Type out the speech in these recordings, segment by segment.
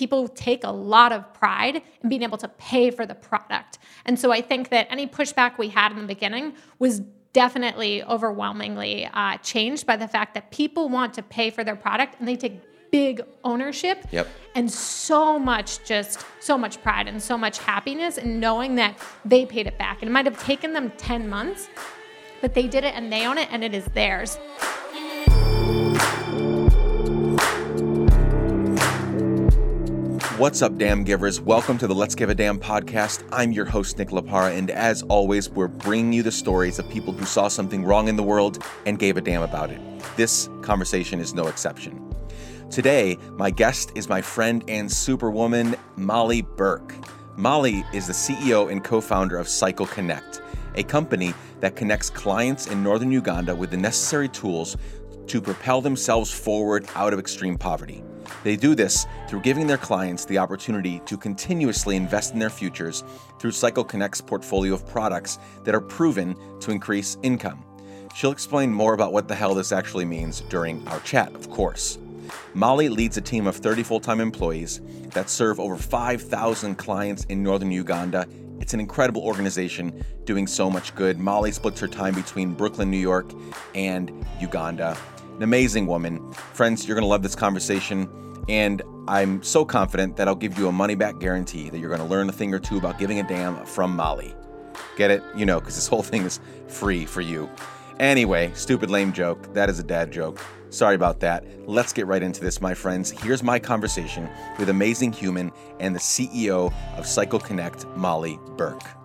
people take a lot of pride in being able to pay for the product. And so I think that any pushback we had in the beginning was definitely overwhelmingly uh, changed by the fact that people want to pay for their product and they take big ownership Yep. and so much just so much pride and so much happiness in knowing that they paid it back. And it might have taken them 10 months, but they did it and they own it and it is theirs. What's up, damn givers? Welcome to the Let's Give a Damn podcast. I'm your host, Nick Lapara, and as always, we're bringing you the stories of people who saw something wrong in the world and gave a damn about it. This conversation is no exception. Today, my guest is my friend and superwoman, Molly Burke. Molly is the CEO and co founder of Cycle Connect, a company that connects clients in northern Uganda with the necessary tools to propel themselves forward out of extreme poverty. They do this through giving their clients the opportunity to continuously invest in their futures through Cycle Connect's portfolio of products that are proven to increase income. She'll explain more about what the hell this actually means during our chat, of course. Molly leads a team of 30 full time employees that serve over 5,000 clients in northern Uganda. It's an incredible organization doing so much good. Molly splits her time between Brooklyn, New York, and Uganda. An amazing woman. Friends, you're going to love this conversation. And I'm so confident that I'll give you a money back guarantee that you're going to learn a thing or two about giving a damn from Molly. Get it? You know, because this whole thing is free for you. Anyway, stupid lame joke. That is a dad joke. Sorry about that. Let's get right into this, my friends. Here's my conversation with amazing human and the CEO of Cycle Connect, Molly Burke.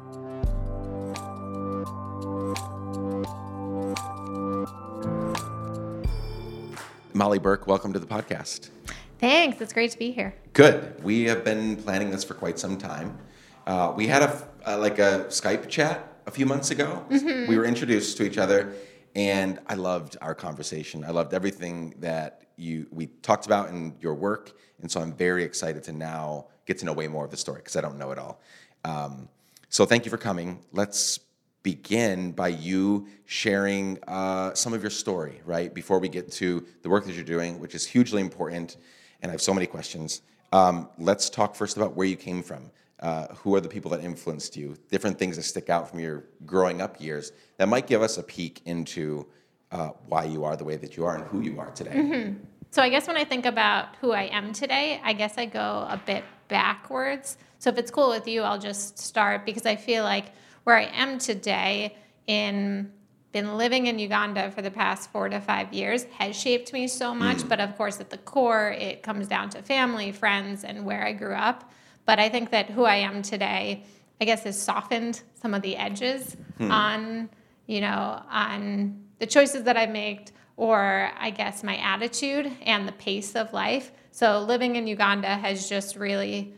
Molly Burke, welcome to the podcast. Thanks. It's great to be here. Good. We have been planning this for quite some time. Uh, we had a uh, like a Skype chat a few months ago. We were introduced to each other, and I loved our conversation. I loved everything that you we talked about in your work, and so I'm very excited to now get to know way more of the story because I don't know it all. Um, so thank you for coming. Let's begin by you sharing uh, some of your story, right? Before we get to the work that you're doing, which is hugely important, and I have so many questions. Um, let's talk first about where you came from. Uh, who are the people that influenced you? Different things that stick out from your growing up years that might give us a peek into uh, why you are the way that you are and who you are today. So I guess when I think about who I am today, I guess I go a bit backwards. So if it's cool with you, I'll just start because I feel like where I am today in been living in Uganda for the past 4 to 5 years has shaped me so much, mm. but of course at the core it comes down to family, friends and where I grew up. But I think that who I am today I guess has softened some of the edges hmm. on, you know, on the choices that I've made or I guess my attitude and the pace of life. So living in Uganda has just really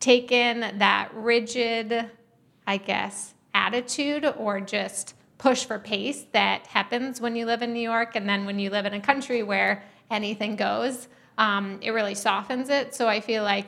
taken that rigid, I guess, attitude or just push for pace that happens when you live in New York. And then when you live in a country where anything goes, um, it really softens it. So I feel like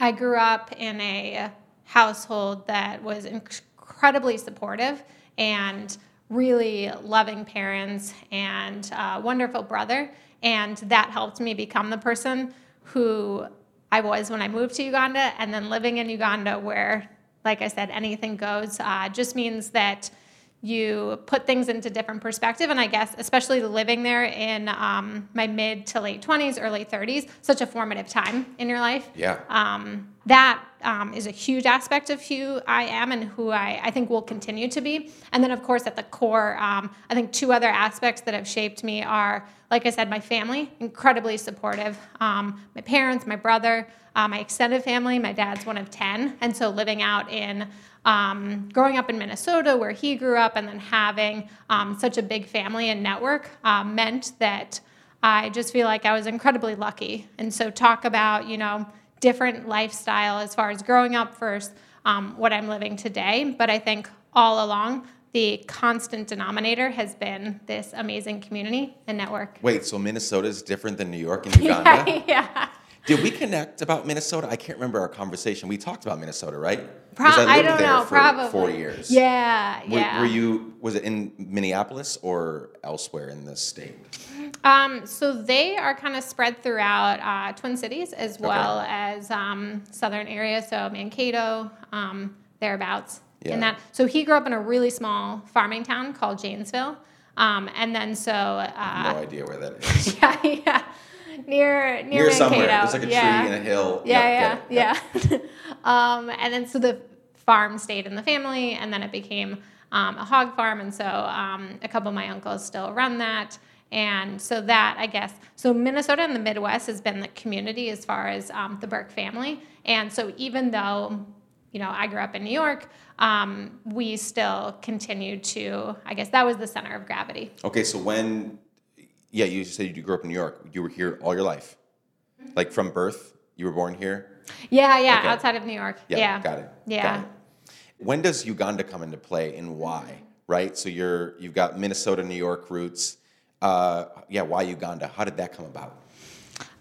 I grew up in a household that was incredibly supportive and really loving parents and a wonderful brother. And that helped me become the person who I was when I moved to Uganda. And then living in Uganda, where, like I said, anything goes, uh, just means that you put things into different perspective and i guess especially living there in um, my mid to late 20s early 30s such a formative time in your life Yeah. um, that um, is a huge aspect of who I am and who I, I think will continue to be. And then, of course, at the core, um, I think two other aspects that have shaped me are, like I said, my family, incredibly supportive. Um, my parents, my brother, uh, my extended family. My dad's one of 10. And so living out in um, growing up in Minnesota, where he grew up, and then having um, such a big family and network uh, meant that I just feel like I was incredibly lucky. And so, talk about, you know, different lifestyle as far as growing up first, um, what I'm living today. But I think all along, the constant denominator has been this amazing community and network. Wait, so Minnesota is different than New York and Uganda? yeah. Did we connect about Minnesota? I can't remember our conversation. We talked about Minnesota, right? Pro- I lived don't there know, for probably. four years. Yeah, Were, yeah. were you? Was it in Minneapolis or elsewhere in the state? Um, so they are kind of spread throughout uh, Twin Cities as well as um, southern area, so Mankato, um, thereabouts. Yeah. In that, so he grew up in a really small farming town called Janesville, um, and then so uh, no idea where that is. yeah, yeah, near near, Near somewhere. There's like a yeah. tree and a hill. Yeah, Yep, yeah. Yep. yeah. um, and then so the farm stayed in the family, and then it became um, a hog farm, and so um, a couple of my uncles still run that. And so that, I guess, so Minnesota and the Midwest has been the community as far as um, the Burke family. And so even though, you know, I grew up in New York, um, we still continue to, I guess that was the center of gravity. Okay, so when, yeah, you said you grew up in New York. You were here all your life, like from birth. You were born here. Yeah, yeah, Okay. outside of New York. Yeah, Yeah. got it. Yeah. Got it. When does Uganda come into play and why? Right. So you're you've got Minnesota, New York roots. Uh, yeah. Why Uganda? How did that come about?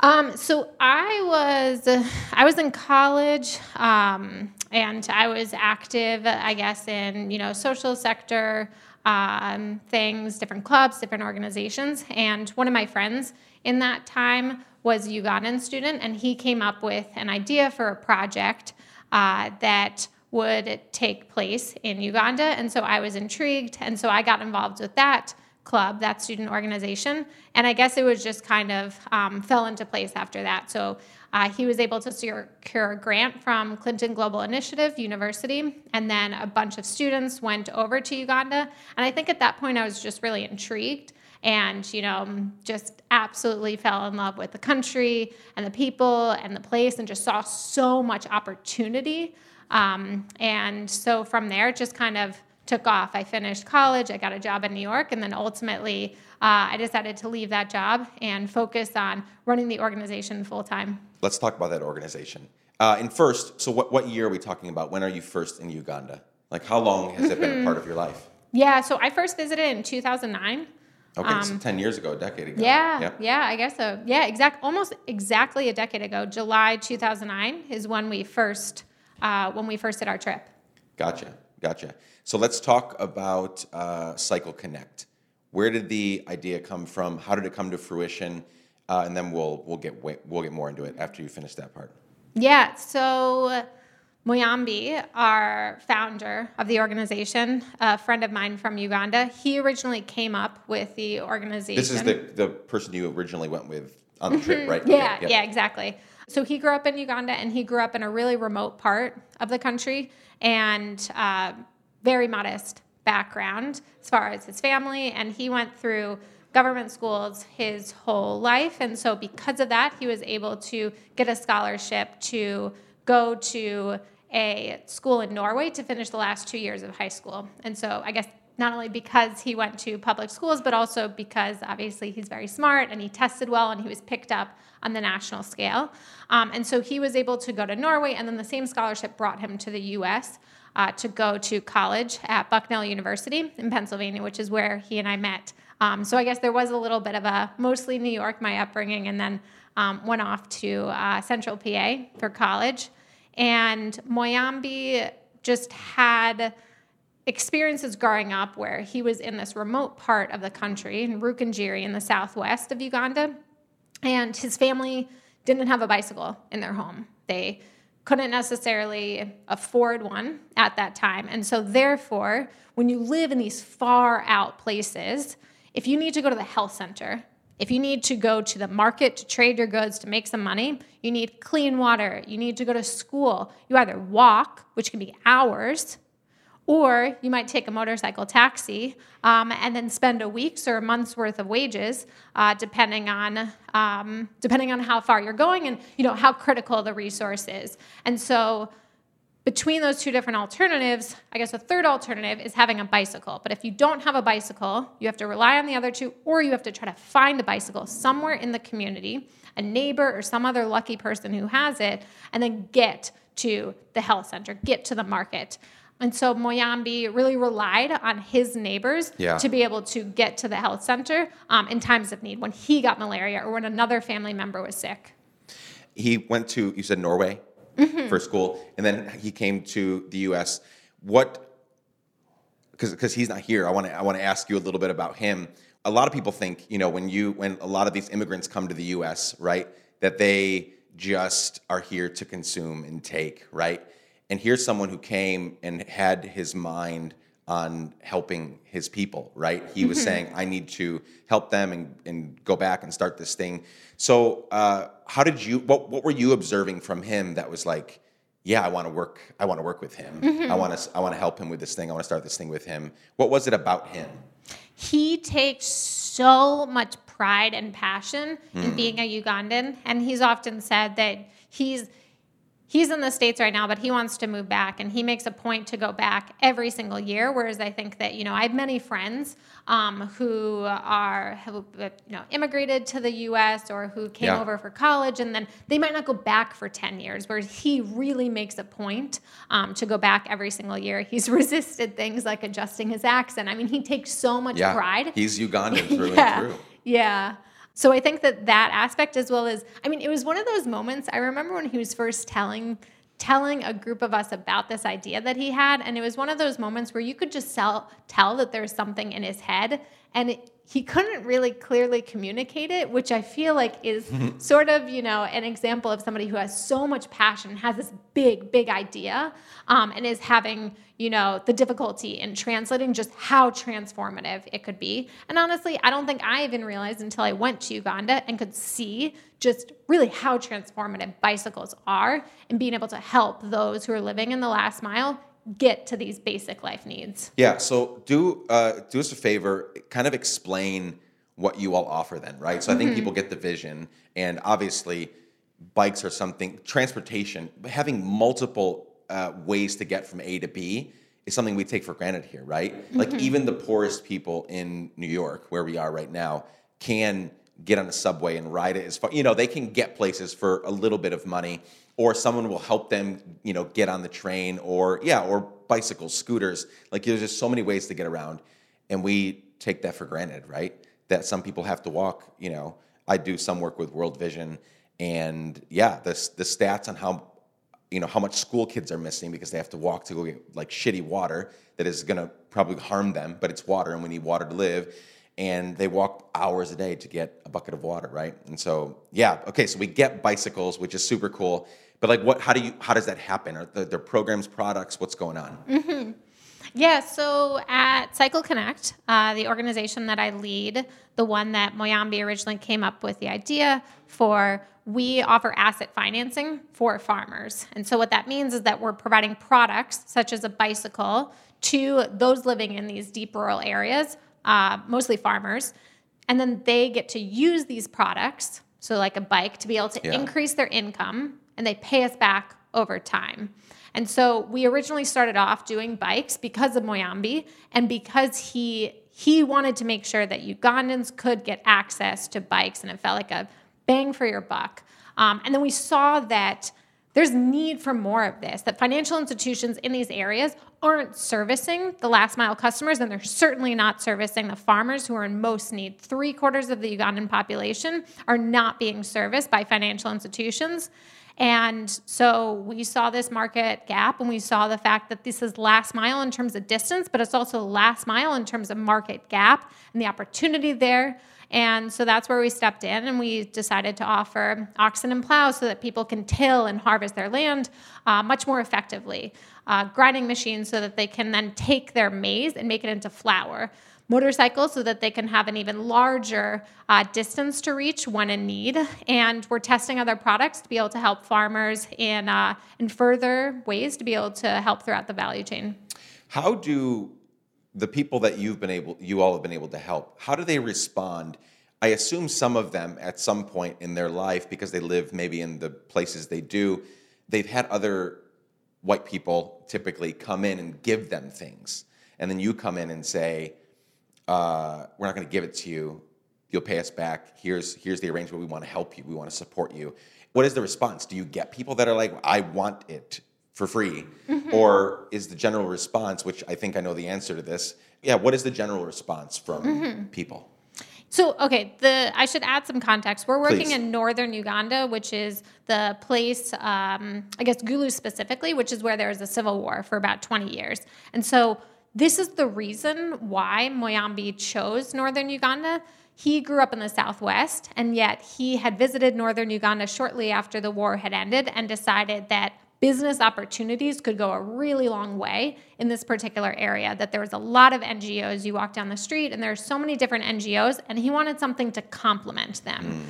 Um, so I was I was in college, um, and I was active, I guess, in you know social sector um, things, different clubs, different organizations. And one of my friends in that time was a Ugandan student, and he came up with an idea for a project uh, that would take place in Uganda. And so I was intrigued, and so I got involved with that club, that student organization. And I guess it was just kind of um, fell into place after that. So uh, he was able to secure a grant from Clinton Global Initiative University, and then a bunch of students went over to Uganda. And I think at that point I was just really intrigued and, you know, just absolutely fell in love with the country and the people and the place and just saw so much opportunity. Um, and so from there, just kind of took off. I finished college, I got a job in New York, and then ultimately uh, I decided to leave that job and focus on running the organization full time. Let's talk about that organization. Uh, and first, so what what year are we talking about? When are you first in Uganda? Like, how long has it been a part of your life? Yeah, so I first visited in 2009. Okay, so ten years ago, a decade ago. Um, Yeah, yeah, I guess so. Yeah, exact, almost exactly a decade ago, July 2009 is when we first uh, when we first did our trip. Gotcha, gotcha. So let's talk about uh, Cycle Connect. Where did the idea come from? How did it come to fruition? Uh, and then we'll we'll get we'll get more into it after you finish that part. Yeah, so Muyambi, our founder of the organization, a friend of mine from Uganda, he originally came up with the organization. This is the the person you originally went with on the trip, right? Mm-hmm. Yeah, Okay, yep. yeah, exactly. So he grew up in Uganda and he grew up in a really remote part of the country and uh, very modest background as far as his family. And he went through government schools his whole life. And so, because of that, he was able to get a scholarship to go to a school in Norway to finish the last two years of high school. And so, I guess not only because he went to public schools, but also because obviously he's very smart and he tested well and he was picked up on the national scale. Um, and so he was able to go to Norway, and then the same scholarship brought him to the US uh, to go to college at Bucknell University in Pennsylvania, which is where he and I met. Um, so I guess there was a little bit of a mostly New York, my upbringing, and then um, went off to uh, Central PA for college. And Muyambi just had experiences growing up where he was in this remote part of the country in Rukungiri in the southwest of Uganda, and his family didn't have a bicycle in their home. They couldn't necessarily afford one at that time. And so, therefore, when you live in these far out places, if you need to go to the health center, if you need to go to the market to trade your goods to make some money, you need clean water, you need to go to school, you either walk, which can be hours, or you might take a motorcycle taxi um, and then spend a week's or a month's worth of wages, uh, depending on um, depending on how far you're going and you know how critical the resource is. And so, between those two different alternatives, I guess a third alternative is having a bicycle. But if you don't have a bicycle, you have to rely on the other two, or you have to try to find a bicycle somewhere in the community, a neighbor or some other lucky person who has it, and then get to the health center, get to the market. And so Muyambi really relied on his neighbors Yeah. to be able to get to the health center um, in times of need when he got malaria or when another family member was sick. He went to you said Norway Mm-hmm. for school, and then he came to the U.S. What? Because he's not here, I want to I want to ask you a little bit about him. a lot of people think, you know, when you when a lot of these immigrants come to the U.S., right, that they just are here to consume and take, right? And here's someone who came and had his mind on helping his people, right? He was mm-hmm. saying, I need to help them and, and go back and start this thing. So, uh, how did you, what, what were you observing from him that was like, yeah, I want to work, I want to work with him. Mm-hmm. I want to, I want to help him with this thing. I want to start this thing with him. What was it about him? He takes so much pride and passion mm. in hmm. being a Ugandan. And he's often said that he's, he's in the states right now but he wants to move back and he makes a point to go back every single year whereas i think that you know i have many friends um, who are who, you know immigrated to the us or who came yeah. over for college and then they might not go back for 10 years whereas he really makes a point um, to go back every single year he's resisted things like adjusting his accent i mean he takes so much yeah. pride he's ugandan through yeah. and through yeah so I think that that aspect, as well as, I mean, it was one of those moments. I remember when he was first telling telling a group of us about this idea that he had, and it was one of those moments where you could just sell, tell that there's something in his head, and it, he couldn't really clearly communicate it, which I feel like is sort of, you know, an example of somebody who has so much passion, has this big, big idea, um, and is having, you know, the difficulty in translating just how transformative it could be. And honestly, I don't think I even realized until I went to Uganda and could see just really how transformative bicycles are and being able to help those who are living in the last mile get to these basic life needs. Yeah. So do uh, do us a favor, kind of explain what you all offer then, right? So I think mm-hmm. people get the vision, and obviously, bikes are something. Transportation, having multiple uh, ways to get from A to B is something we take for granted here, right? Mm-hmm. Like even the poorest people in New York, where we are right now, can get on a subway and ride it as far. You know, they can get places for a little bit of money or someone will help them, you know, get on the train or yeah, or bicycles, scooters. Like there's just so many ways to get around, and we take that for granted, right? That some people have to walk. You know, I do some work with World Vision, and yeah, the the stats on how you know how much school kids are missing because they have to walk to go get like shitty water that is going to probably harm them, but it's water, and we need water to live and they walk hours a day to get a bucket of water, right? And so, yeah, okay, so we get bicycles, which is super cool. But like, what? How do you? How does that happen? Are there programs, products? What's going on? Mm-hmm. Yeah, so at Cycle Connect, uh, the organization that I lead, the one that Muyambi originally came up with the idea for, we offer asset financing for farmers. And so what that means is that we're providing products such as a bicycle to those living in these deep rural areas, uh, mostly farmers, and then they get to use these products, so like a bike, to be able to yeah. increase their income and they pay us back over time. And so we originally started off doing bikes because of Muyambi and because he he wanted to make sure that Ugandans could get access to bikes and it felt like a bang for your buck. Um, and then we saw that there's need for more of this, that financial institutions in these areas aren't servicing the last mile customers, and they're certainly not servicing the farmers who are in most need. Three quarters of the Ugandan population are not being serviced by financial institutions. And so we saw this market gap and we saw the fact that this is last mile in terms of distance, but it's also last mile in terms of market gap and the opportunity there. And so that's where we stepped in and we decided to offer oxen and plows so that people can till and harvest their land uh, much more effectively. Uh, grinding machines so that they can then take their maize and make it into flour motorcycles so that they can have an even larger uh, distance to reach when in need. And we're testing other products to be able to help farmers in, uh, in further ways to be able to help throughout the value chain. How do the people that you've been able, you all have been able to help, how do they respond? I assume some of them at some point in their life, because they live maybe in the places they do, they've had other white people typically come in and give them things. And then you come in and say, uh, we're not going to give it to you. You'll pay us back. Here's here's the arrangement. We want to help you. We want to support you. What is the response? Do you get people that are like, I want it for free, mm-hmm. or is the general response, which I think I know the answer to this? Yeah, what is the general response from mm-hmm. people? So, okay, the I should add some context. We're working Please. in northern Uganda, which is the place, um, I guess, Gulu specifically, which is where there was a civil war for about 20 years. And so this is the reason why Muyambi chose northern Uganda. He grew up in the Southwest, and yet he had visited northern Uganda shortly after the war had ended and decided that business opportunities could go a really long way in this particular area. That there was a lot of NGOs. You walk down the street, and there are so many different NGOs, and he wanted something to complement them. Mm.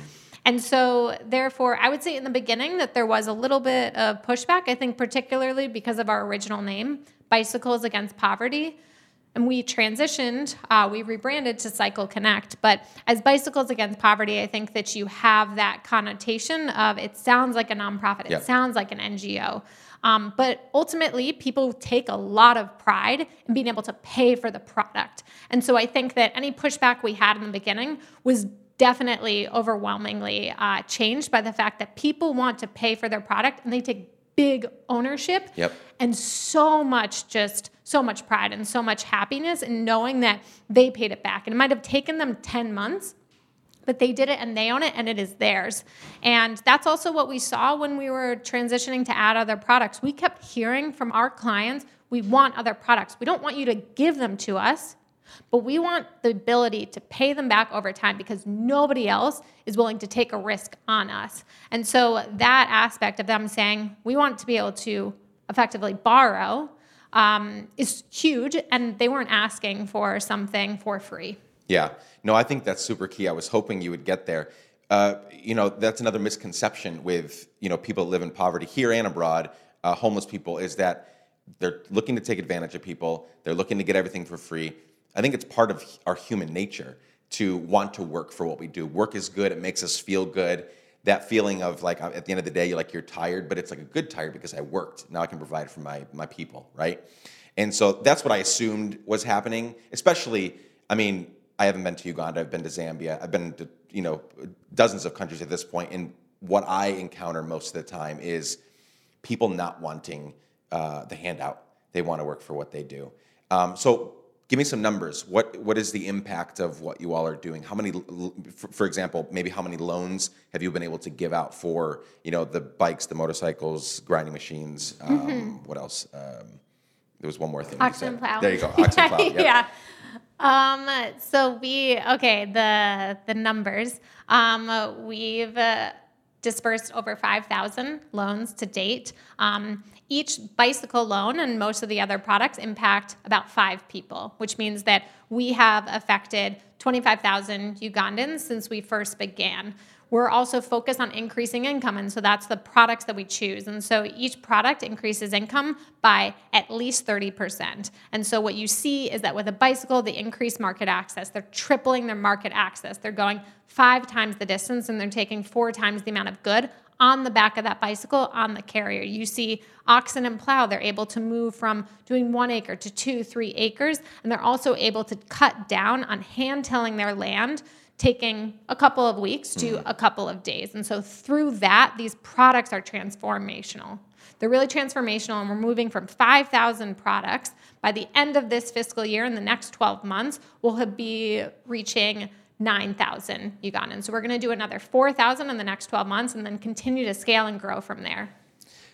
And so, therefore, I would say in the beginning that there was a little bit of pushback, I think, particularly because of our original name, Bicycles Against Poverty. And we transitioned, uh, we rebranded to Cycle Connect. But as Bicycles Against Poverty, I think that you have that connotation of it sounds like a nonprofit, it sounds like an NGO. Um, but ultimately, people take a lot of pride in being able to pay for the product. And so I think that any pushback we had in the beginning was definitely overwhelmingly uh, changed by the fact that people want to pay for their product and they take big ownership yep. and so much just so much pride and so much happiness in knowing that they paid it back. And it might have taken them 10 months but they did it and they own it and it is theirs. And that's also what we saw when we were transitioning to add other products. We kept hearing from our clients we want other products. We don't want you to give them to us but we want the ability to pay them back over time because nobody else is willing to take a risk on us. And so that aspect of them saying, we want to be able to effectively borrow um, is huge. And they weren't asking for something for free. Yeah. No, I think that's super key. I was hoping you would get there. Uh, you know, that's another misconception with, you know, people that live in poverty here and abroad, uh, homeless people, is that they're looking to take advantage of people. They're looking to get everything for free. I think it's part of our human nature to want to work for what we do. Work is good, it makes us feel good. That feeling of like at the end of the day, you're like you're tired, but it's like a good tired because I worked. Now I can provide for my my people, right? And so that's what I assumed was happening. Especially, I mean, I haven't been to Uganda, I've been to Zambia, I've been to you know dozens of countries at this point, and what I encounter most of the time is people not wanting uh, the handout. They want to work for what they do. Um, so give me some numbers. What what is the impact of what you all are doing? How many, for, for, example, maybe how many loans have you been able to give out for you know the bikes, the motorcycles, grinding machines? Um, mm-hmm. What else? Um, there was one more thing. Oxen plow. There you go. Oxen plow. Yep. yeah. Um, so we okay the the numbers. Um, we've. Uh, dispersed over 5,000 loans to date. Um, each bicycle loan and most of the other products impact about five people, which means that we have affected 25,000 Ugandans since we first began. We're also focused on increasing income, and so that's the products that we choose. And so each product increases income by at least 30%. And so what you see is that with a bicycle, they increase market access. They're tripling their market access. They're going five times the distance and they're taking four times the amount of good on the back of that bicycle on the carrier. You see oxen and plow, they're able to move from doing one acre to two, three acres, and they're also able to cut down on hand tilling their land. Taking a couple of weeks to mm-hmm. a couple of days. And so, through that, these products are transformational. They're really transformational, and we're moving from 5,000 products. By the end of this fiscal year, in the next 12 months, we'll be reaching 9,000 Ugandans. So we're going to do another 4,000 in the next 12 months and then continue to scale and grow from there.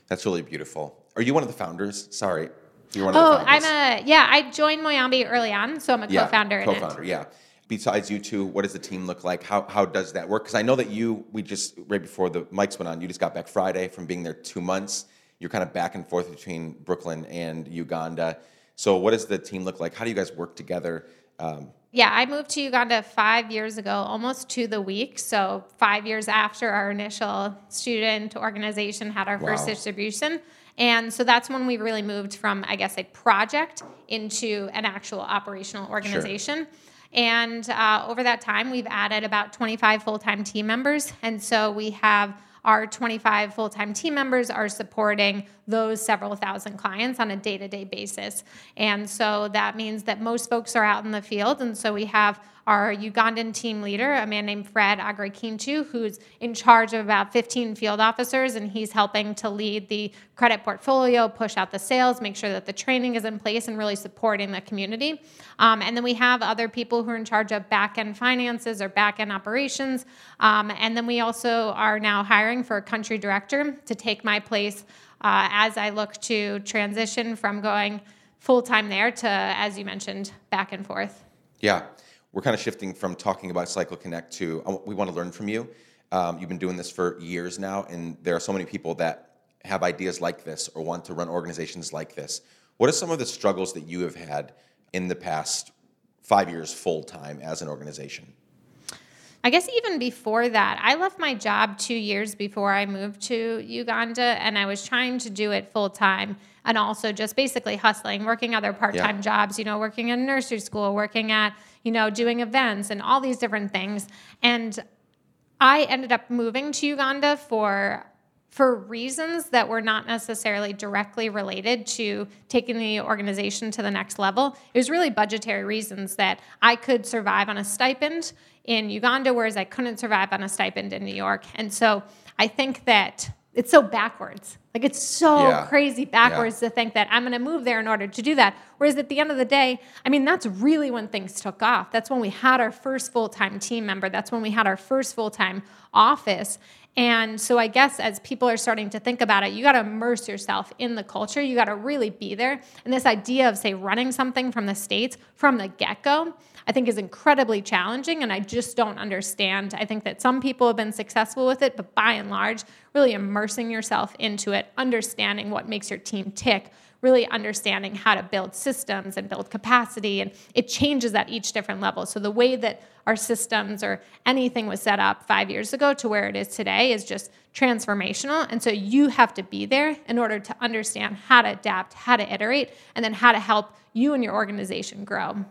That's really beautiful. Are you one of the founders? Sorry. You're one oh, of the founders. I'm a, yeah, I joined Muyambi early on, so I'm a yeah, co-founder co-founder, yeah. Besides you two, what does the team look like? How, how does that work? Because I know that you, we just, right before the mics went on, you just got back Friday from being there two months. You're kind of back and forth between Brooklyn and Uganda. So what does the team look like? How do you guys work together? Um, yeah, I moved to Uganda five years ago, almost to the week. So, five years after our initial student organization had our wow. first distribution. And so that's when we really moved from, I guess, a project into an actual operational organization. Sure. And uh, over that time, we've added about 25 full time team members. And so we have our 25 full time team members are supporting those several thousand clients on a day to day basis. And so that means that most folks are out in the field. And so we have our Ugandan team leader, a man named Fred Agrikintu, who's in charge of about 15 field officers, and he's helping to lead the credit portfolio, push out the sales, make sure that the training is in place, and really supporting the community. Um, and then we have other people who are in charge of back end finances or back end operations. Um, and then we also are now hiring for a country director to take my place uh, as I look to transition from going full time there to, as you mentioned, back and forth. Yeah, we're kind of shifting from talking about Cycle Connect to we want to learn from you. Um, you've been doing this for years now, and there are so many people that have ideas like this or want to run organizations like this. What are some of the struggles that you have had in the past five years full time as an organization? I guess even before that, I left my job two years before I moved to Uganda, and I was trying to do it full time and also just basically hustling, working other part time yeah. jobs, you know, working in nursery school, working at, you know, doing events and all these different things. And I ended up moving to Uganda for for reasons that were not necessarily directly related to taking the organization to the next level. It was really budgetary reasons that I could survive on a stipend in Uganda, whereas I couldn't survive on a stipend in New York. And so I think that it's so backwards. Like it's so yeah. crazy backwards yeah. to think that I'm going to move there in order to do that. Whereas at the end of the day, I mean, that's really when things took off. That's when we had our first full time team member. That's when we had our first full time office. And so I guess as people are starting to think about it, you got to immerse yourself in the culture. You got to really be there. And this idea of, say, running something from the States from the get go, I think is incredibly challenging. And I just don't understand. I think that some people have been successful with it, but by and large, really immersing yourself into it, understanding what makes your team tick really understanding how to build systems and build capacity. And it changes at each different level. So the way that our systems or anything was set up five years ago to where it is today is just transformational. And so you have to be there in order to understand how to adapt, how to iterate, and then how to help you and your organization grow.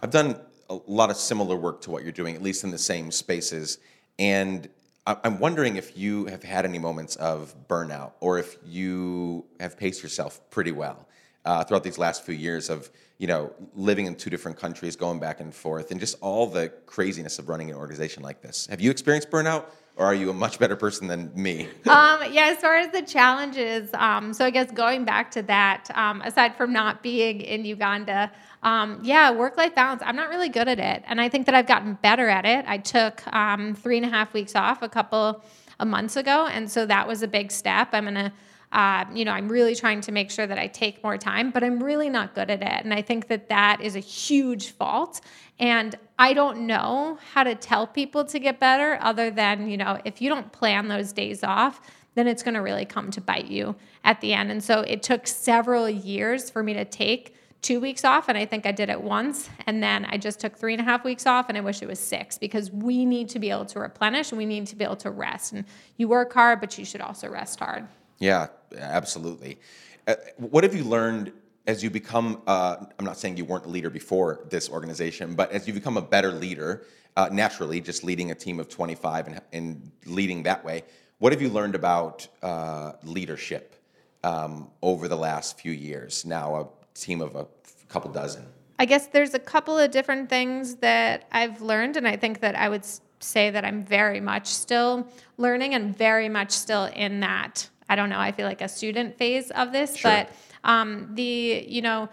I've done a lot of similar work to what you're doing, at least in the same spaces. And I'm wondering if you have had any moments of burnout or if you have paced yourself pretty well uh, throughout these last few years of you know living in two different countries, going back and forth, and just all the craziness of running an organization like this. Have you experienced burnout? Or are you a much better person than me? um, yeah, as far as the challenges, um, so I guess going back to that, um, aside from not being in Uganda, um, yeah, work life balance, I'm not really good at it. And I think that I've gotten better at it. I took um, three and a half weeks off a couple of months ago. And so that was a big step. I'm going to uh, you know, I'm really trying to make sure that I take more time, but I'm really not good at it. And I think that that is a huge fault. And I don't know how to tell people to get better other than, you know, if you don't plan those days off, then it's going to really come to bite you at the end. And so it took several years for me to take two weeks off, and I think I did it once. And then I just took three and a half weeks off, and I wish it was six because we need to be able to replenish and we need to be able to rest. And you work hard, but you should also rest hard. Yeah, absolutely. Uh, what have you learned as you become? Uh, I'm not saying you weren't a leader before this organization, but as you become a better leader, uh, naturally, just leading a team of 25 and, and, leading that way, what have you learned about uh, leadership um, over the last few years? Now, a team of a couple dozen? I guess there's a couple of different things that I've learned, and I think that I would say that I'm very much still learning and very much still in that. I don't know. I feel like a student phase of this, sure. but um, the you know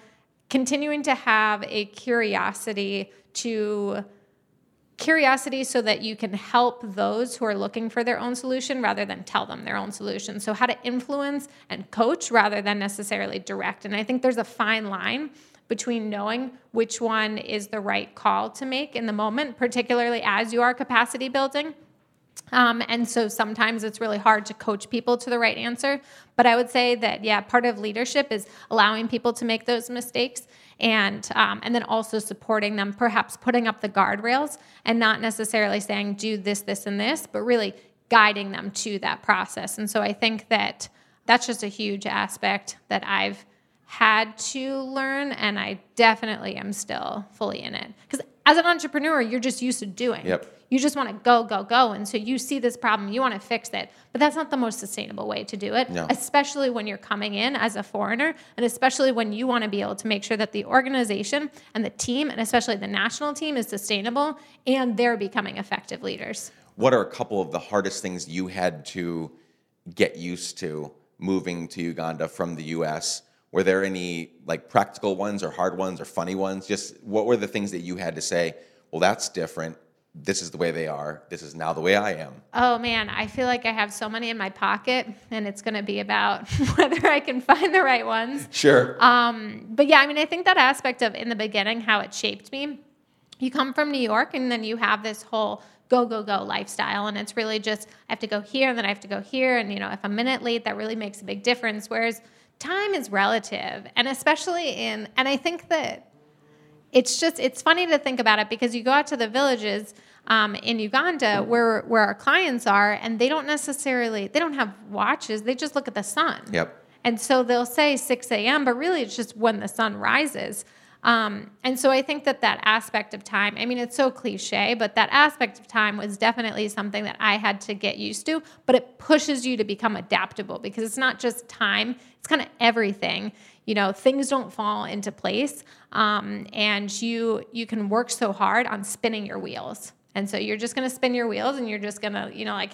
continuing to have a curiosity to curiosity so that you can help those who are looking for their own solution rather than tell them their own solution. So, how to influence and coach rather than necessarily direct. And I think there's a fine line between knowing which one is the right call to make in the moment, particularly as you are capacity building. Um, and so sometimes it's really hard to coach people to the right answer. But I would say that, yeah, part of leadership is allowing people to make those mistakes and um, and then also supporting them, perhaps putting up the guardrails and not necessarily saying do this, this, and this, but really guiding them to that process. And so I think that that's just a huge aspect that I've had to learn, and I definitely am still fully in it. Because as an entrepreneur, you're just used to doing. Yep. You just want to go, go, go. And so you see this problem, you want to fix it. But that's not the most sustainable way to do it, no. especially when you're coming in as a foreigner, and especially when you want to be able to make sure that the organization and the team, and especially the national team, is sustainable and they're becoming effective leaders. What are a couple of the hardest things you had to get used to moving to Uganda from the US? Were there any like practical ones or hard ones or funny ones? Just what were the things that you had to say, well, that's different this is the way they are. This is now the way I am. Oh man, I feel like I have so many in my pocket, and it's going to be about whether I can find the right ones. Sure. Um, but yeah, I mean, I think that aspect of in the beginning, how it shaped me. You come from New York, and then you have this whole go go go lifestyle, and it's really just I have to go here, and then I have to go here, and you know, if I'm a minute late, that really makes a big difference. Whereas time is relative, and especially in, and I think that it's just it's funny to think about it because you go out to the villages um, in Uganda where where our clients are, and they don't necessarily they don't have watches. They just look at the sun. Yep. And so they'll say 6 a.m., but really it's just when the sun rises. Um, and so I think that that aspect of time, I mean, it's so cliche, but that aspect of time was definitely something that I had to get used to. But it pushes you to become adaptable because it's not just time, it's kind of everything. You know, things don't fall into place, um, and you you can work so hard on spinning your wheels. And so you're just going to spin your wheels, and you're just going to, you know, like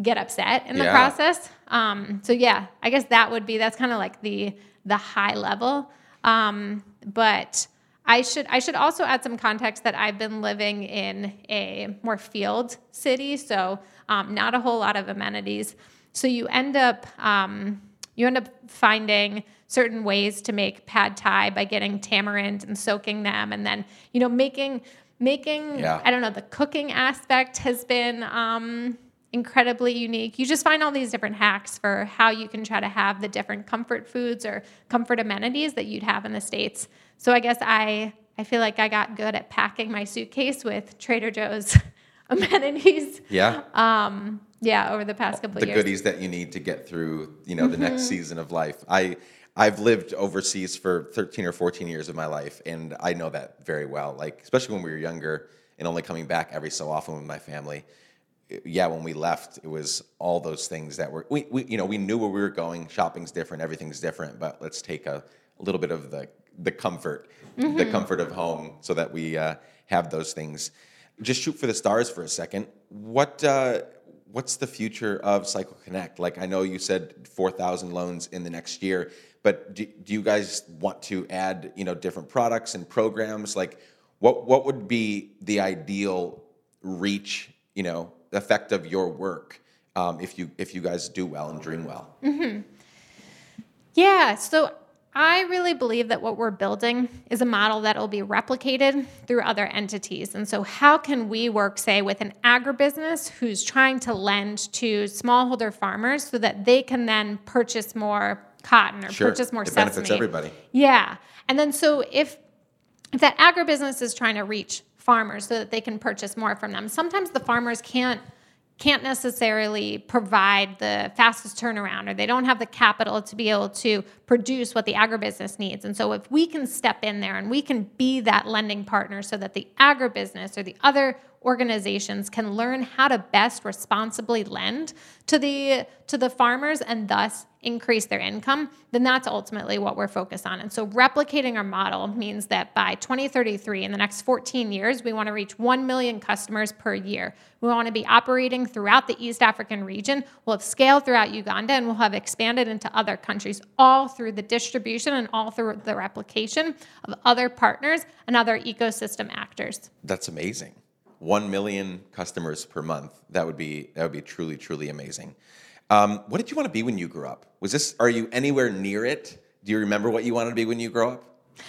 get upset in the Yeah. process. Um, so yeah, I guess that would be that's kind of like the the high level. Um, but I should I should also add some context that I've been living in a more field city, so um, not a whole lot of amenities. So you end up um, you end up finding certain ways to make pad thai by getting tamarind and soaking them, and then you know making making Yeah. I don't know the cooking aspect has been um, incredibly unique. You just find all these different hacks for how you can try to have the different comfort foods or comfort amenities that you'd have in the states. So I guess I I feel like I got good at packing my suitcase with Trader Joe's amenities. Yeah. Um, yeah, over the past couple the of years. goodies that you need to get through, you know, the Mm-hmm. next season of life. I I've lived overseas for 13 or 14 years of my life and I know that very well. Like especially when we were younger and only coming back every so often with my family. Yeah, when we left, it was all those things that were we, we you know, we knew where we were going, shopping's different, everything's different, but let's take a, a little bit of the the comfort, the comfort of home so that we uh, have those things. Just shoot for the stars for a second. What uh, what's the future of Cycle Connect? Like I know you said 4,000 loans in the next year, but do, do you guys want to add, you know, different products and programs? Like what what would be the ideal reach, you know, effect of your work um, if you if you guys do well and dream well? Yeah, so I really believe that what we're building is a model that will be replicated through other entities. And so, how can we work, say, with an agribusiness who's trying to lend to smallholder farmers so that they can then purchase more cotton or Sure. purchase more It sesame? benefits everybody. Yeah. And then, so if if that agribusiness is trying to reach farmers so that they can purchase more from them, sometimes the farmers can't can't necessarily provide the fastest turnaround or they don't have the capital to be able to produce what the agribusiness needs. And so if we can step in there and we can be that lending partner so that the agribusiness or the other organizations can learn how to best responsibly lend to the to the farmers and thus increase their income, then that's ultimately what we're focused on. And so replicating our model means that by 2033 in the next 14 years, we want to reach 1 million customers per year. We want to be operating throughout the East African region. We'll have scaled throughout Uganda and we'll have expanded into other countries all through the distribution and all through the replication of other partners and other ecosystem actors. That's amazing. One million customers per month. That would be that would be truly truly amazing. Um, what did you want to be when you grew up? Was this? Are you anywhere near it? Do you remember what you wanted to be when you grow up?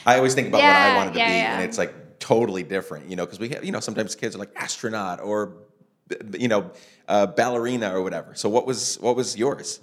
I always think about what I wanted to yeah, be, yeah. and it's like totally different. You know, because we have you know sometimes kids are like astronaut or you know uh, ballerina or whatever. So what was what was yours?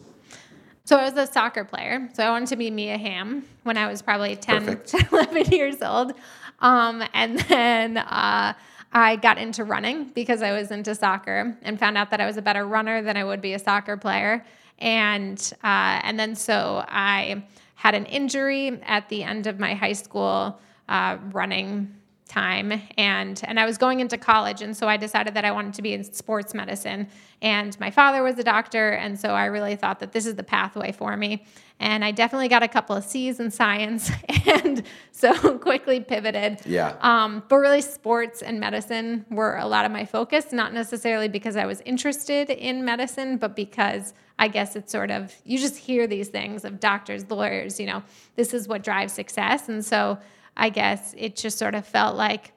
So I was a soccer player. So I wanted to be Mia Hamm when I was probably 10, Perfect. 11 years old. Um, and then uh, I got into running because I was into soccer and found out that I was a better runner than I would be a soccer player. And uh, and then so I had an injury at the end of my high school uh, running time and and I was going into college and so I decided that I wanted to be in sports medicine and my father was a doctor and so I really thought that this is the pathway for me and I definitely got a couple of C's in science and so quickly pivoted Yeah. um, but really sports and medicine were a lot of my focus not necessarily because I was interested in medicine but because I guess it's sort of you just hear these things of doctors lawyers you know this is what drives success and so I guess it just sort of felt like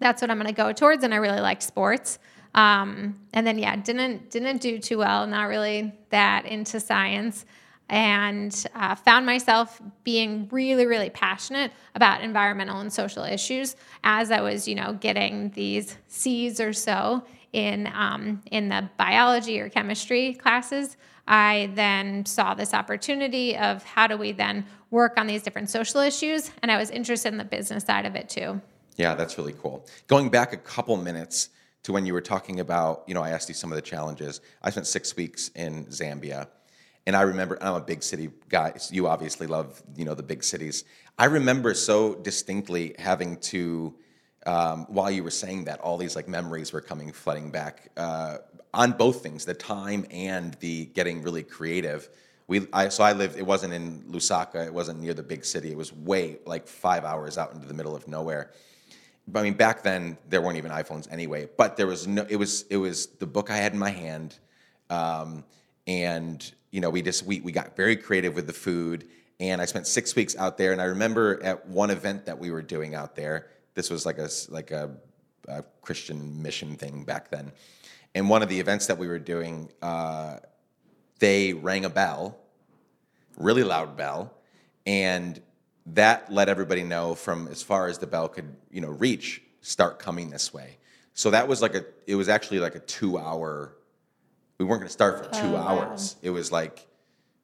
that's what I'm going to go towards. And I really liked sports. Um, and then yeah, didn't didn't do too well. Not really that into science, and uh, found myself being really really passionate about environmental and social issues as I was you know getting these C's or so in um, in the biology or chemistry classes. I then saw this opportunity of how do we then work on these different social issues, and I was interested in the business side of it too. Yeah, that's really cool. Going back a couple minutes to when you were talking about, you know, I asked you some of the challenges. I spent six weeks in Zambia, and I remember I'm a big city guy. So you obviously love, you know, the big cities. I remember so distinctly having to, um, while you were saying that, all these like memories were coming flooding back uh, on both things, the time and the getting really creative. We, I, so I lived. It wasn't in Lusaka. It wasn't near the big city. It was way like five hours out into the middle of nowhere I mean, back then there weren't even iPhones anyway. But there was no. It was it was the book I had in my hand, um, and you know we just we we got very creative with the food. And I spent six weeks out there. And I remember at one event that we were doing out there. This was like a like a, a Christian mission thing back then. And one of the events that we were doing, uh, they rang a bell, really loud bell, and that let everybody know from as far as the bell could you know reach start coming this way. So that was like a it was actually like a two hour we weren't going to start for two oh, hours. Wow. it was like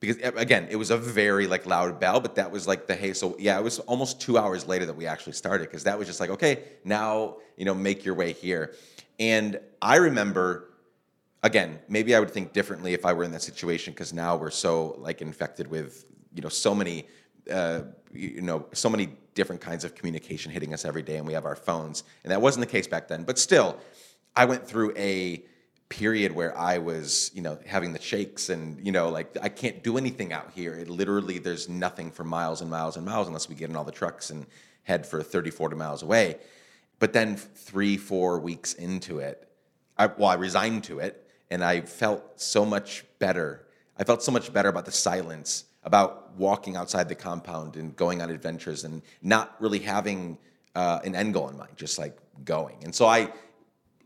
because again it was a very like loud bell but that was like the hey so yeah it was almost two hours later that we actually started because that was just like okay now you know make your way here and i remember again maybe i would think differently if i were in that situation because now we're so like infected with you know so many uh, you know, so many different kinds of communication hitting us every day, and we have our phones. And that wasn't the case back then. But still, I went through a period where I was, you know, having the shakes and, you know, like I can't do anything out here. It literally, there's nothing for miles and miles and miles unless we get in all the trucks and head for 30, 40 miles away. But then three, four weeks into it, I, well, I resigned to it and I felt so much better. I felt so much better about the silence about walking outside the compound and going on adventures and not really having uh, an end goal in mind, just like going. And so I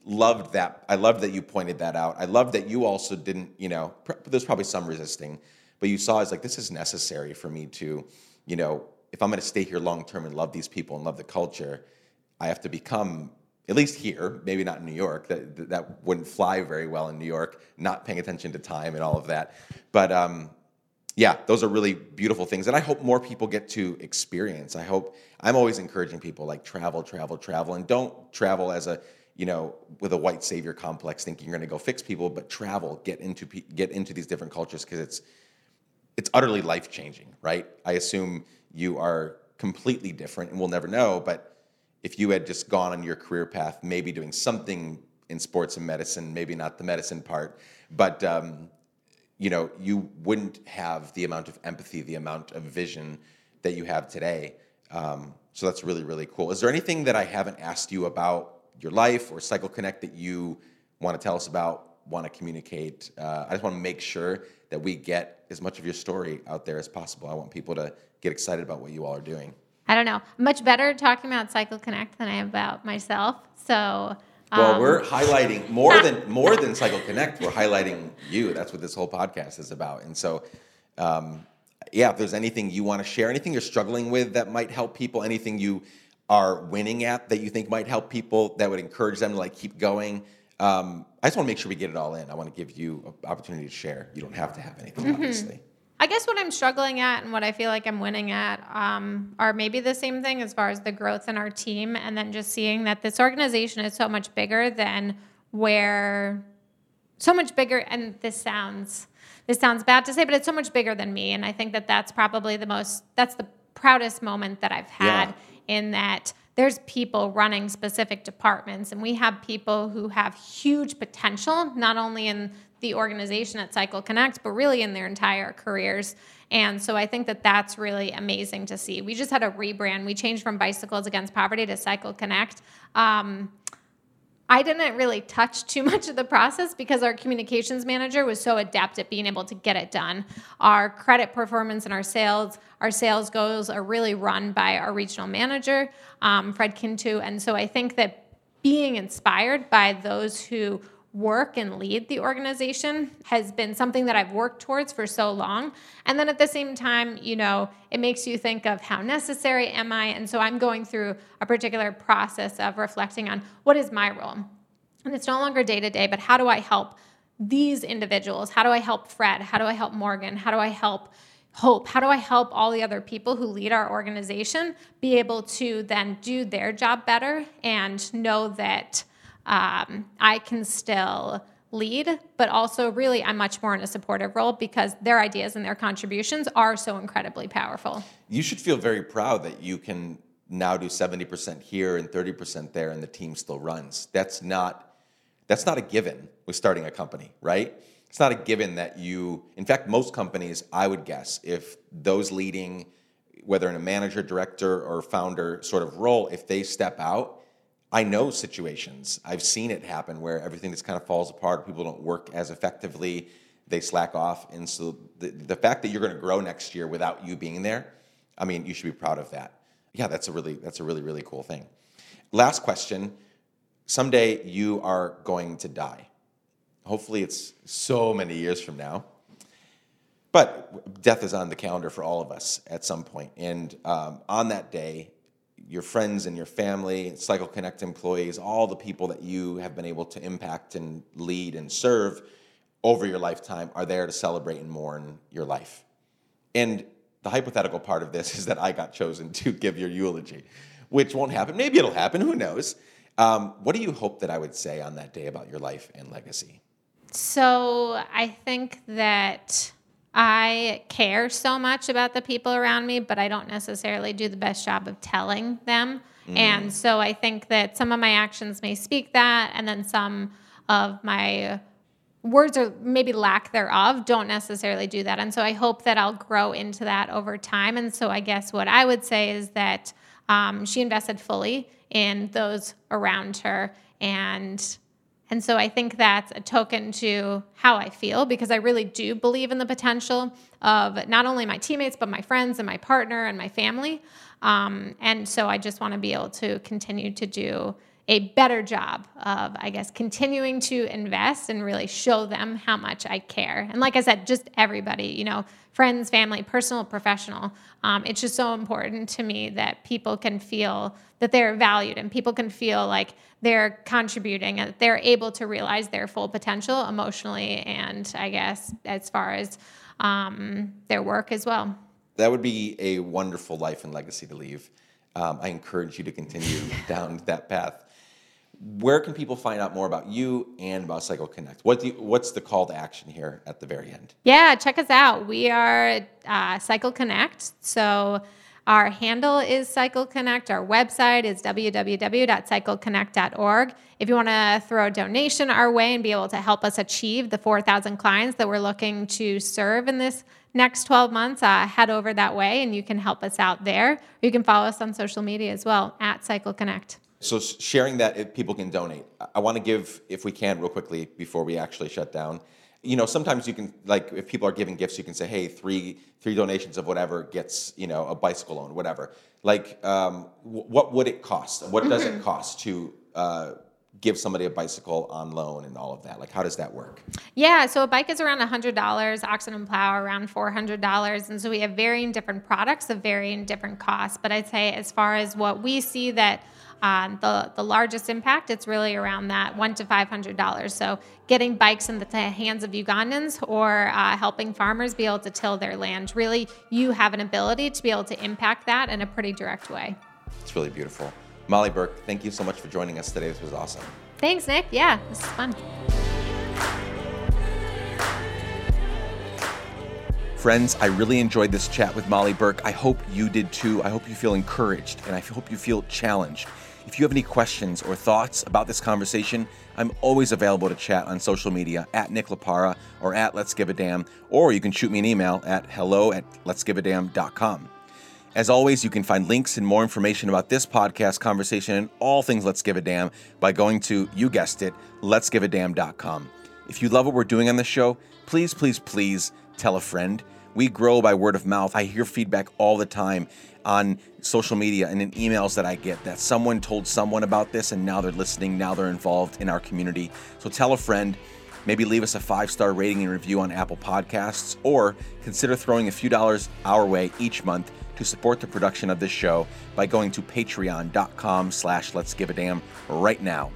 loved that. I loved that you pointed that out. I loved that you also didn't, you know, pr- there's probably some resisting, but you saw as like this is necessary for me to, you know, if I'm going to stay here long term and love these people and love the culture, I have to become at least here, maybe not in New York. That that wouldn't fly very well in New York. Not paying attention to time and all of that, but um, yeah, those are really beautiful things and I hope more people get to experience. I hope I'm always encouraging people like travel, travel, travel, and don't travel as a you know with a white savior complex, thinking you're going to go fix people, but travel, get into get into these different cultures because it's it's utterly life changing, right? I assume you are completely different, and we'll never know. But if you had just gone on your career path, maybe doing something in sports and medicine, maybe not the medicine part, but um, you know, you wouldn't have the amount of empathy, the amount of vision that you have today. Um, so that's really, really cool. Is there anything that I haven't asked you about your life or Cycle Connect that you want to tell us about, want to communicate? Uh, I just want to make sure that we get as much of your story out there as possible. I want people to get excited about what you all are doing. I don't know. Much better talking about Cycle Connect than I am about myself. So well, um, we're highlighting more than more than Cycle Connect. We're highlighting you. That's what this whole podcast is about. And so, um, yeah, if there's anything you want to share, anything you're struggling with that might help people, anything you are winning at that you think might help people that would encourage them to like keep going. Um, I just want to make sure we get it all in. I want to give you an opportunity to share. You don't have to have anything, mm-hmm. obviously. I guess what I'm struggling at and what I feel like I'm winning at um, are maybe the same thing as far as the growth in our team, and then just seeing that this organization is so much bigger than where, so much bigger. And this sounds this sounds bad to say, but it's so much bigger than me, and I think that that's probably the most that's the proudest moment that I've had yeah. in that there's people running specific departments and we have people who have huge potential not only in the organization at Cycle Connect, but really in their entire careers. And so I think that that's really amazing to see. We just had a rebrand. We changed from Bicycles Against Poverty to Cycle Connect. Um, I didn't really touch too much of the process because our communications manager was so adept at being able to get it done. Our credit performance and our sales, our sales goals are really run by our regional manager, um, Fred Kintu. And so I think that being inspired by those who work and lead the organization has been something that I've worked towards for so long. And then at the same time, you know, it makes you think of how necessary am I? And so I'm going through a particular process of reflecting on what is my role. And it's no longer day to day, but how do I help these individuals? How do I help Fred? How do I help Morgan? How do I help Hope? How do I help all the other people who lead our organization be able to then do their job better and know that um, I can still lead, but also really I'm much more in a supportive role because their ideas and their contributions are so incredibly powerful. You should feel very proud that you can now do 70% here and 30% there and the team still runs. That's not that's not a given with starting a company, right? It's not a given that you in fact most companies I would guess if those leading whether in a manager, director or founder sort of role if they step out I know situations. I've seen it happen where everything just kind of falls apart. People don't work as effectively. They slack off. And so the, the fact that you're going to grow next year without you being there, I mean, you should be proud of that. Yeah, that's a really that's a really really cool thing. Last question. Someday you are going to die. Hopefully it's so many years from now. But death is on the calendar for all of us at some point. And um, on that day, your friends and your family, Cycle Connect employees, all the people that you have been able to impact and lead and serve over your lifetime are there to celebrate and mourn your life. And the hypothetical part of this is that I got chosen to give your eulogy, which won't happen. Maybe it'll happen, who knows? Um, what do you hope that I would say on that day about your life and legacy? So I think that I care so much about the people around me, but I don't necessarily do the best job of telling them. Mm. And so I think that some of my actions may speak that, and then some of my words or maybe lack thereof don't necessarily do that. And so I hope that I'll grow into that over time. And so I guess what I would say is that um, she invested fully in those around her and and so I think that's a token to how I feel because I really do believe in the potential of not only my teammates, but my friends and my partner and my family. Um, and so I just want to be able to continue to do a better job of, I guess, continuing to invest and really show them how much I care. And like I said, just everybody, you know, friends, family, personal, professional. Um, it's just so important to me that people can feel that they're valued and people can feel like they're contributing and they're able to realize their full potential emotionally and I guess as far as um, their work as well. That would be a wonderful life and legacy to leave. Um, I encourage you to continue down that path where can people find out more about you and about Cycle Connect? What you, what's the call to action here at the very end? Yeah, check us out. We are uh, Cycle Connect. So our handle is Cycle Connect. Our website is www.cycleconnect.org. If you want to throw a donation our way and be able to help us achieve the 4,000 clients that we're looking to serve in this next 12 months, uh, head over that way and you can help us out there. You can follow us on social media as well at Cycle Connect. So sharing that, if people can donate. I want to give, if we can, real quickly before we actually shut down. You know, sometimes you can like if people are giving gifts, you can say, "Hey, three three donations of whatever gets you know a bicycle loan, whatever." Like, um, w- what would it cost? What does it mm-hmm. cost to uh, give somebody a bicycle on loan and all of that? Like, how does that work? Yeah, so a bike is around $100, oxen and plow around $400. And so we have varying different products of varying different costs. But I'd say, as far as what we see that um, the, the largest impact, it's really around that one to $500. So getting bikes in the hands of Ugandans or uh, helping farmers be able to till their land. Really, you have an ability to be able to impact that in a pretty direct way. It's really beautiful. Molly Burke, thank you so much for joining us today. This was awesome. Thanks, Nick. Yeah, this is fun. Friends, I really enjoyed this chat with Molly Burke. I hope you did too. I hope you feel encouraged and I hope you feel challenged. If you have any questions or thoughts about this conversation, I'm always available to chat on social media at Nick Laparra or at Let's Give a Damn, or you can shoot me an email at hello at let'sgiveadamn.com. As always, you can find links and more information about this podcast conversation and all things Let's Give a Damn by going to, you guessed it, let'sgiveadamn.com. If you love what we're doing on the show, please, please, please tell a friend We grow by word of mouth. I hear feedback all the time on social media and in emails that I get that someone told someone about this and now they're listening, now they're involved in our community. So tell a friend, maybe leave us a five star rating and review on Apple Podcasts, or consider throwing a few dollars our way each month to support the production of this show by going to patreon.com slash let's give a damn right now.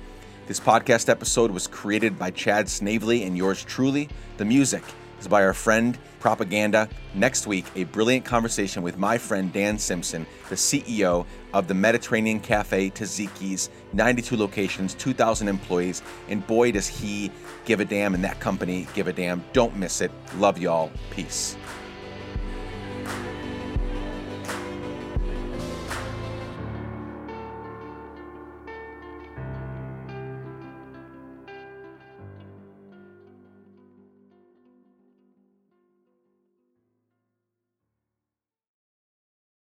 This podcast episode was created by Chad Snavely and yours truly. The music is by our friend Propaganda. Next week, a brilliant conversation with my friend Dan Simpson, the CEO of the Mediterranean Cafe Taziki's, 92 locations, 2,000 employees, and boy, does he give a damn, and that company give a damn. Don't miss it. Love y'all. Peace.